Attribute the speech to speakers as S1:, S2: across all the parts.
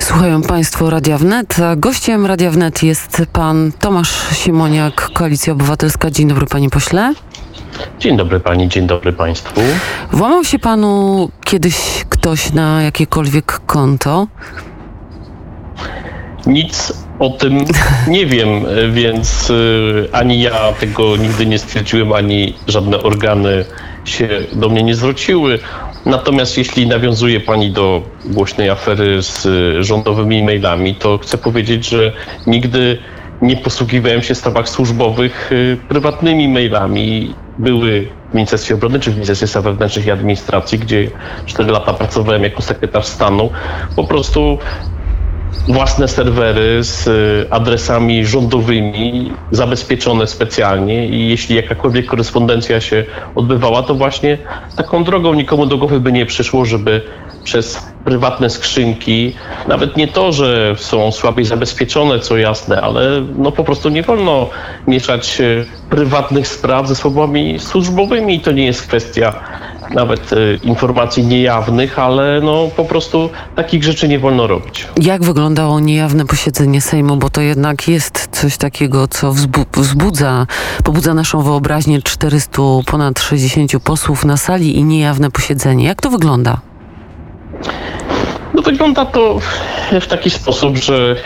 S1: Słuchają Państwo Radia Wnet, gościem Radia Wnet jest pan Tomasz Simoniak, Koalicja Obywatelska. Dzień dobry panie pośle.
S2: Dzień dobry pani, dzień dobry państwu.
S1: Włamał się panu kiedyś ktoś na jakiekolwiek konto?
S2: Nic o tym nie wiem, więc y, ani ja tego nigdy nie stwierdziłem, ani żadne organy się do mnie nie zwróciły. Natomiast jeśli nawiązuje Pani do głośnej afery z y, rządowymi mailami, to chcę powiedzieć, że nigdy nie posługiwałem się w sprawach służbowych y, prywatnymi mailami. Były w Ministerstwie Obrony czy w Ministerstwie Spraw Wewnętrznych i Administracji, gdzie 4 lata pracowałem jako sekretarz stanu. Po prostu własne serwery z y, adresami rządowymi, zabezpieczone specjalnie i jeśli jakakolwiek korespondencja się odbywała, to właśnie taką drogą nikomu do głowy by nie przyszło, żeby przez prywatne skrzynki, nawet nie to, że są słabiej zabezpieczone, co jasne, ale no po prostu nie wolno mieszać y, prywatnych spraw ze sprawami służbowymi. I to nie jest kwestia nawet y, informacji niejawnych, ale no po prostu takich rzeczy nie wolno robić.
S1: Jak wyglądało niejawne posiedzenie Sejmu, bo to jednak jest coś takiego, co wzbudza, pobudza naszą wyobraźnię 400, ponad 60 posłów na sali i niejawne posiedzenie. Jak to wygląda?
S2: No wygląda to w taki sposób, że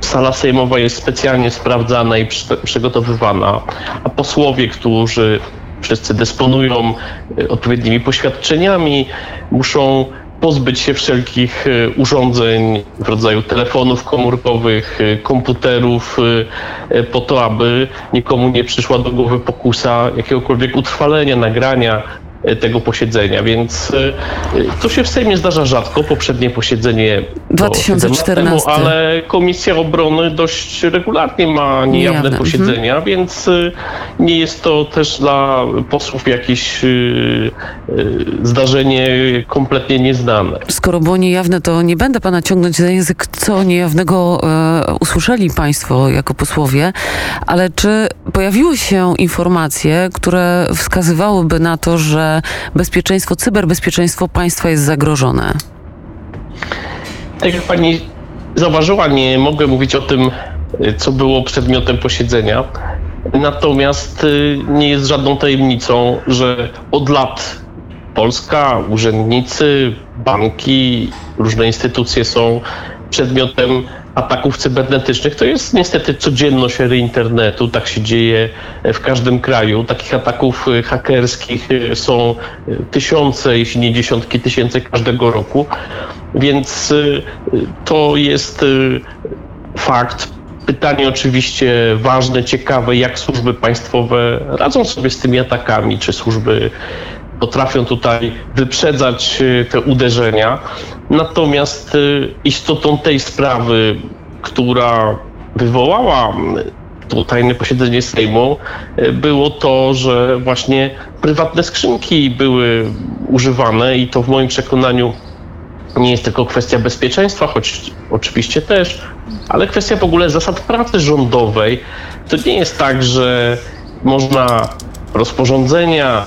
S2: sala sejmowa jest specjalnie sprawdzana i przygotowywana, a posłowie, którzy wszyscy dysponują e, odpowiednimi poświadczeniami, muszą pozbyć się wszelkich e, urządzeń w rodzaju telefonów komórkowych, e, komputerów, po to, aby nikomu nie przyszła do głowy pokusa jakiegokolwiek utrwalenia, nagrania tego posiedzenia, więc e, to się w Sejmie zdarza rzadko. Poprzednie posiedzenie
S1: 2014,
S2: temu, ale Komisja Obrony dość regularnie ma niejawne mhm. posiedzenia, mhm. więc e, nie jest to też dla posłów jakieś zdarzenie kompletnie nieznane.
S1: Skoro było niejawne, to nie będę pana ciągnąć za język, co niejawnego e, usłyszeli państwo jako posłowie, ale czy pojawiły się informacje, które wskazywałyby na to, że bezpieczeństwo, cyberbezpieczeństwo państwa jest zagrożone?
S2: Tak jak pani zauważyła, nie mogę mówić o tym, co było przedmiotem posiedzenia. Natomiast y, nie jest żadną tajemnicą, że od lat Polska, urzędnicy, banki, różne instytucje są przedmiotem ataków cybernetycznych. To jest niestety codzienność ery internetu, tak się dzieje w każdym kraju. Takich ataków y, hakerskich y, są tysiące, jeśli nie dziesiątki tysięcy każdego roku. Więc to jest fakt. Pytanie oczywiście ważne, ciekawe, jak służby państwowe radzą sobie z tymi atakami, czy służby potrafią tutaj wyprzedzać y, te uderzenia. Natomiast y, istotą tej sprawy, która wywołała to tajne posiedzenie Sejmu, y, było to, że właśnie prywatne skrzynki były używane i to w moim przekonaniu nie jest tylko kwestia bezpieczeństwa, choć oczywiście też, ale kwestia w ogóle zasad pracy rządowej. To nie jest tak, że można rozporządzenia,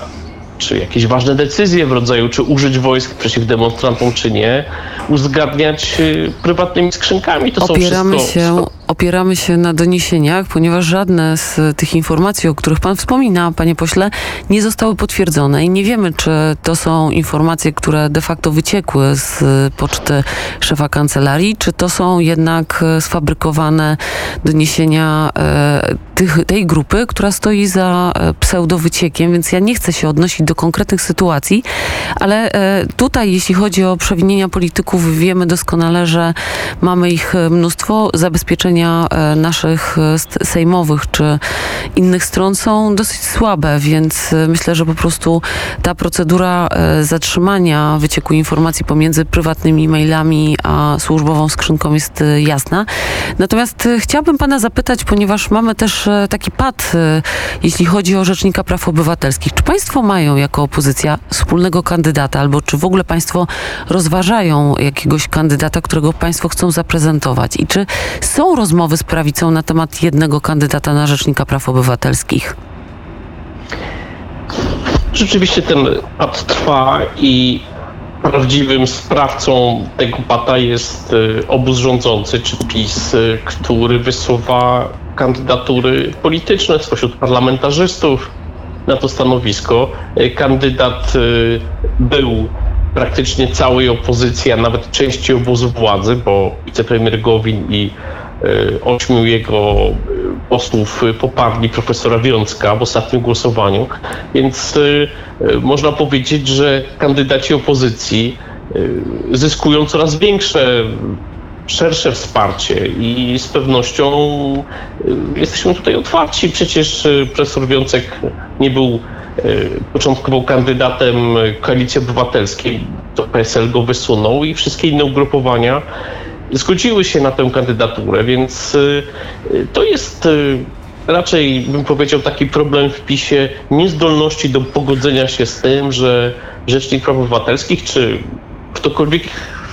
S2: czy jakieś ważne decyzje w rodzaju, czy użyć wojsk przeciw demonstrantom, czy nie, uzgadniać y, prywatnymi skrzynkami.
S1: To opieramy, są wszystko... się, opieramy się na doniesieniach, ponieważ żadne z tych informacji, o których Pan wspomina, Panie Pośle, nie zostały potwierdzone i nie wiemy, czy to są informacje, które de facto wyciekły z poczty szefa kancelarii, czy to są jednak e, sfabrykowane doniesienia e, tych, tej grupy, która stoi za e, pseudowyciekiem, więc ja nie chcę się odnosić do konkretnych sytuacji, ale tutaj, jeśli chodzi o przewinienia polityków, wiemy doskonale, że mamy ich mnóstwo. Zabezpieczenia naszych sejmowych czy innych stron są dosyć słabe, więc myślę, że po prostu ta procedura zatrzymania wycieku informacji pomiędzy prywatnymi mailami a służbową skrzynką jest jasna. Natomiast chciałabym pana zapytać, ponieważ mamy też E, taki pad, e, jeśli chodzi o Rzecznika Praw Obywatelskich. Czy Państwo mają jako opozycja wspólnego kandydata, albo czy w ogóle Państwo rozważają jakiegoś kandydata, którego Państwo chcą zaprezentować? I czy są rozmowy z prawicą na temat jednego kandydata na Rzecznika Praw Obywatelskich?
S2: Rzeczywiście ten pad trwa i prawdziwym sprawcą tego pata jest y, obóz rządzący, czy PiS, y, który wysuwa kandydatury polityczne spośród parlamentarzystów na to stanowisko. Y, kandydat był praktycznie całej opozycji, a nawet części obozu władzy, bo wicepremier Gowin i ośmiu jego posłów poparli profesora Wiącka w ostatnim głosowaniu, więc można powiedzieć, że kandydaci opozycji zyskują coraz większe szersze wsparcie i z pewnością jesteśmy tutaj otwarci. Przecież profesor Wiącek nie był początkowo kandydatem Koalicji Obywatelskiej, to PSL go wysunął i wszystkie inne ugrupowania zgodziły się na tę kandydaturę, więc y, to jest y, raczej, bym powiedział, taki problem w PiSie niezdolności do pogodzenia się z tym, że Rzecznik Praw Obywatelskich czy ktokolwiek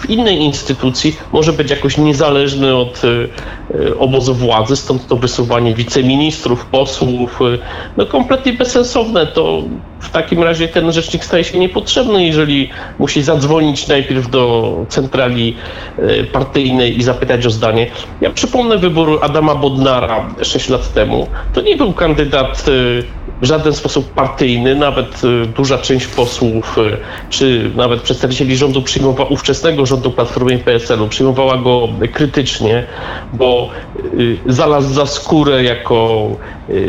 S2: w innej instytucji może być jakoś niezależny od e, obozu władzy, stąd to wysuwanie wiceministrów, posłów, e, no kompletnie bezsensowne. To w takim razie ten rzecznik staje się niepotrzebny, jeżeli musi zadzwonić najpierw do centrali partyjnej i zapytać o zdanie. Ja przypomnę wybór Adama Bodnara 6 lat temu. To nie był kandydat w żaden sposób partyjny, nawet duża część posłów, czy nawet przedstawicieli rządu przyjmowała, ówczesnego rządu Platformy PSL-u, przyjmowała go krytycznie, bo znalazł za skórę jako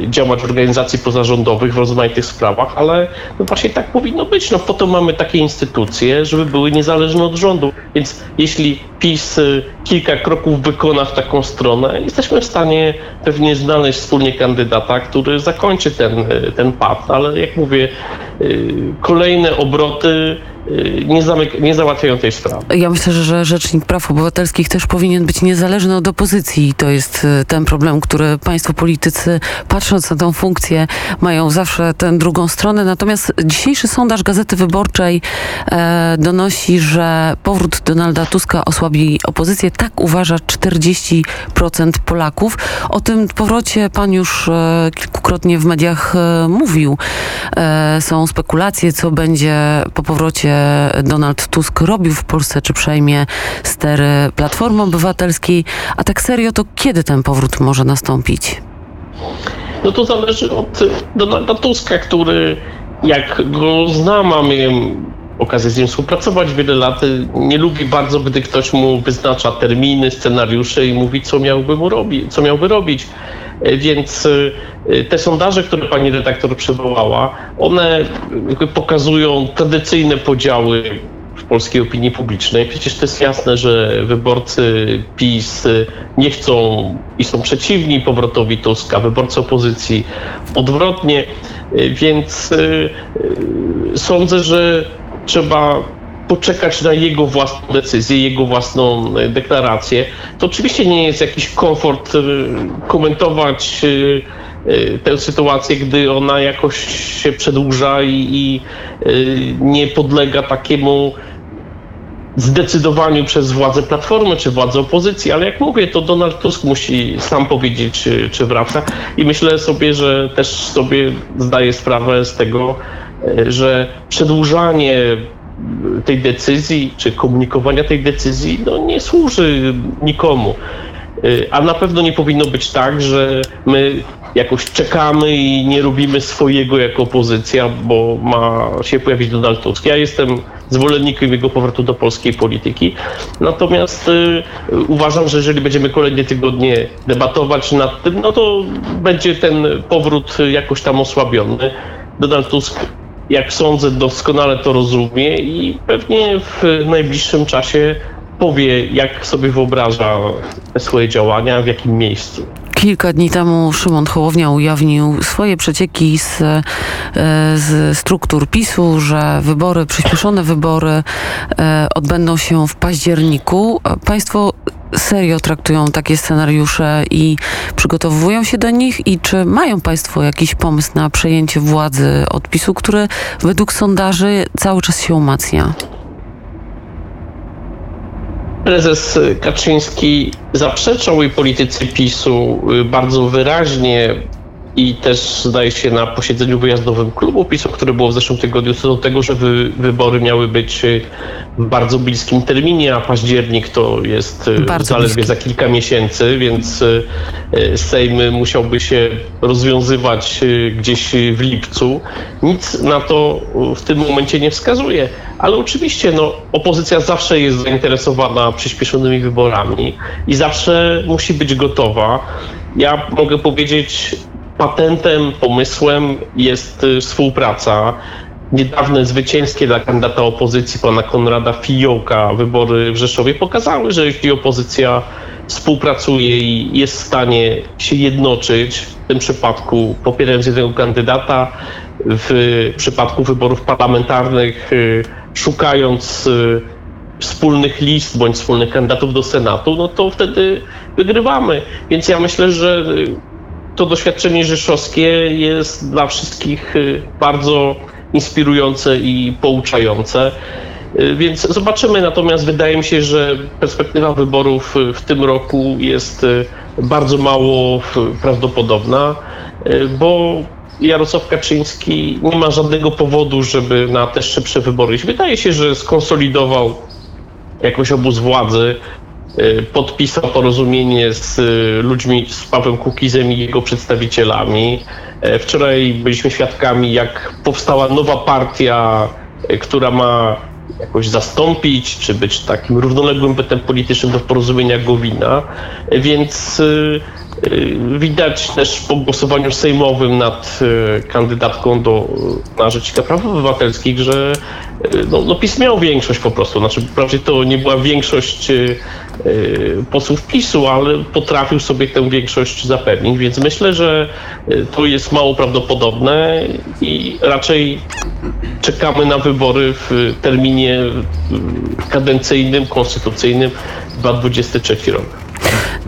S2: działacz organizacji pozarządowych w rozmaitych sprawach, ale no właśnie tak powinno być. No po to mamy takie instytucje, żeby były niezależne od rządu. Więc jeśli PiS kilka kroków wykona w taką stronę, jesteśmy w stanie pewnie znaleźć wspólnie kandydata, który zakończy ten, ten pad, ale jak mówię, kolejne obroty Y, nie, zamyk- nie załatwiają tej sprawy.
S1: Ja myślę, że Rzecznik Praw Obywatelskich też powinien być niezależny od opozycji. To jest y, ten problem, który państwo politycy, patrząc na tę funkcję, mają zawsze tę drugą stronę. Natomiast dzisiejszy sondaż Gazety Wyborczej e, donosi, że powrót Donalda Tuska osłabi opozycję. Tak uważa 40% Polaków. O tym powrocie pan już e, kilkukrotnie w mediach e, mówił. E, są spekulacje, co będzie po powrocie Donald Tusk robił w Polsce, czy przejmie stery Platformy Obywatelskiej, a tak serio, to kiedy ten powrót może nastąpić?
S2: No to zależy od Donalda Tuska, który jak go znam, a miałem okazję z nim współpracować wiele lat, nie lubi bardzo, gdy ktoś mu wyznacza terminy, scenariusze i mówi, co miałby, mu robić, co miałby robić. Więc y, te sondaże, które pani redaktor przywołała, one pokazują tradycyjne podziały w polskiej opinii publicznej. Przecież to jest jasne, że wyborcy PiS nie chcą i są przeciwni powrotowi Tuska, wyborcy opozycji odwrotnie, więc y, y, sądzę, że trzeba poczekać na jego własną decyzję, jego własną e, deklarację. To oczywiście nie jest jakiś komfort e, komentować e, tę sytuację, gdy ona jakoś się przedłuża i, nie podlega takiemu zdecydowaniu przez władze Platformy czy władze opozycji, ale jak mówię, to Donald Tusk musi sam powiedzieć, czy, czy wraca. I myślę sobie, że też sobie zdaje sprawę z tego, że przedłużanie tej decyzji, czy komunikowania tej decyzji, no nie służy nikomu. Y, a na pewno nie powinno być tak, że my jakoś czekamy i nie robimy swojego jako opozycja, bo ma się pojawić Donald Tusk. Ja jestem zwolennikiem jego powrotu do polskiej polityki. Natomiast y, uważam, że jeżeli będziemy kolejne tygodnie debatować nad tym, no to będzie ten powrót jakoś tam osłabiony. Donald Tusk jak sądzę, doskonale to rozumie i pewnie w najbliższym czasie powie, jak sobie wyobraża swoje działania, w jakim miejscu.
S1: Kilka dni temu Szymon Hołownia ujawnił swoje przecieki z, e, z struktur PiSu, że wybory, przyspieszone wybory e, odbędą się w październiku. Państwo serio traktują takie scenariusze i przygotowują się do nich? I czy mają Państwo jakiś pomysł na przejęcie władzy od PiSu, który według sondaży cały czas się umacnia?
S2: Prezes Kaczyński zaprzeczał i politycy PiSu y, bardzo wyraźnie i też zdaje się na posiedzeniu wyjazdowym klubu PiSu, które było w zeszłym tygodniu, co do tego, że wy, wybory miały być y, w bardzo bliskim terminie, a październik to jest y,
S1: Bardzo
S2: zaledwie
S1: bliski.
S2: za kilka miesięcy, więc y, Sejm musiałby się rozwiązywać gdzieś w lipcu. Nic na to w tym momencie nie wskazuje, ale oczywiście no, opozycja zawsze jest zainteresowana przyspieszonymi wyborami i zawsze musi być gotowa. Ja mogę powiedzieć, patentem, pomysłem jest y, współpraca. Niedawne zwycięskie dla kandydata opozycji, pana Konrada Fiołka, wybory w Rzeszowie pokazały, że jeśli opozycja współpracuje i jest w stanie się jednoczyć, w tym przypadku popierając jednego kandydata, w przypadku wyborów parlamentarnych y, szukając y, wspólnych list bądź wspólnych kandydatów do Senatu, no to wtedy wygrywamy. Więc ja myślę, że to doświadczenie rzeszowskie jest dla wszystkich y, bardzo inspirujące i pouczające. Y, Więc zobaczymy, natomiast wydaje mi się, że perspektywa wyborów y, w tym roku jest bardzo mało prawdopodobna, bo Jarosław Kaczyński nie ma żadnego powodu, żeby na te szybsze wybory. Wydaje się, że skonsolidował jakoś obóz władzy, podpisał porozumienie z y, ludźmi, z Pawłem Kukizem i jego przedstawicielami. E, Wczoraj byliśmy świadkami, jak powstała nowa partia, y, która ma jakoś zastąpić, czy być takim równoległym bytem politycznym do porozumienia Gowina. E, Więc y, y, widać też po głosowaniu sejmowym nad y, kandydatką do, na Rzecznika Praw Obywatelskich, że y, no, no PiS miał większość po prostu. Znaczy, wprawdzie to nie była większość y, y, posłów PiSu, ale potrafił sobie tę większość zapewnić, więc myślę, że y, to jest mało prawdopodobne i raczej czekamy na wybory w terminie y, kadencyjnym, konstytucyjnym 2023 rok.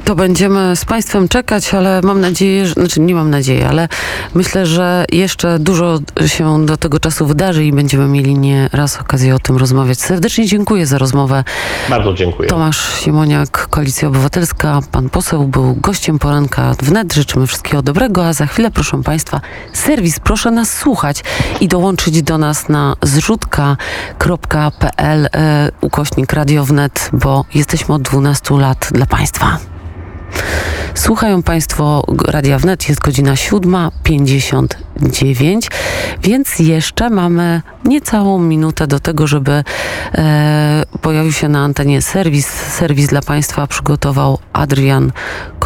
S1: To będziemy z Państwem czekać, ale mam nadzieję, że, znaczy nie mam nadziei, ale myślę, że jeszcze dużo się do tego czasu wydarzy i będziemy mieli nie raz okazję o tym rozmawiać. Serdecznie dziękuję za rozmowę.
S2: Bardzo dziękuję.
S1: Tomasz Siemoniak, Koalicja Obywatelska, pan poseł był gościem poranka wnet. Życzymy wszystkiego dobrego, a za chwilę, proszę Państwa, serwis, proszę nas słuchać i dołączyć do nas na zrzutka.pl e, ukośnik Radio Wnet, bo jesteśmy od 12 lat dla Państwa. Słuchają Państwo Radia Wnet, jest godzina 7.59, więc jeszcze mamy niecałą minutę do tego, żeby e, pojawił się na antenie serwis. Serwis dla Państwa przygotował Adrian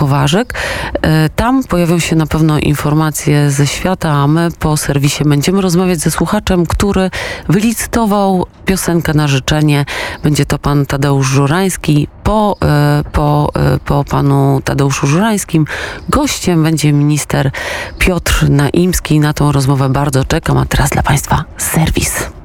S1: Kowarzek. E, tam pojawią się na pewno informacje ze świata, a my po serwisie będziemy rozmawiać ze słuchaczem, który wylicytował piosenkę na życzenie. Będzie to pan Tadeusz Żurański. Po, e, po, e, po panu Tadeuszu Żurańskim gościem będzie minister Piotr Naimski. Na tą rozmowę bardzo czekam, a teraz dla Państwa serwis.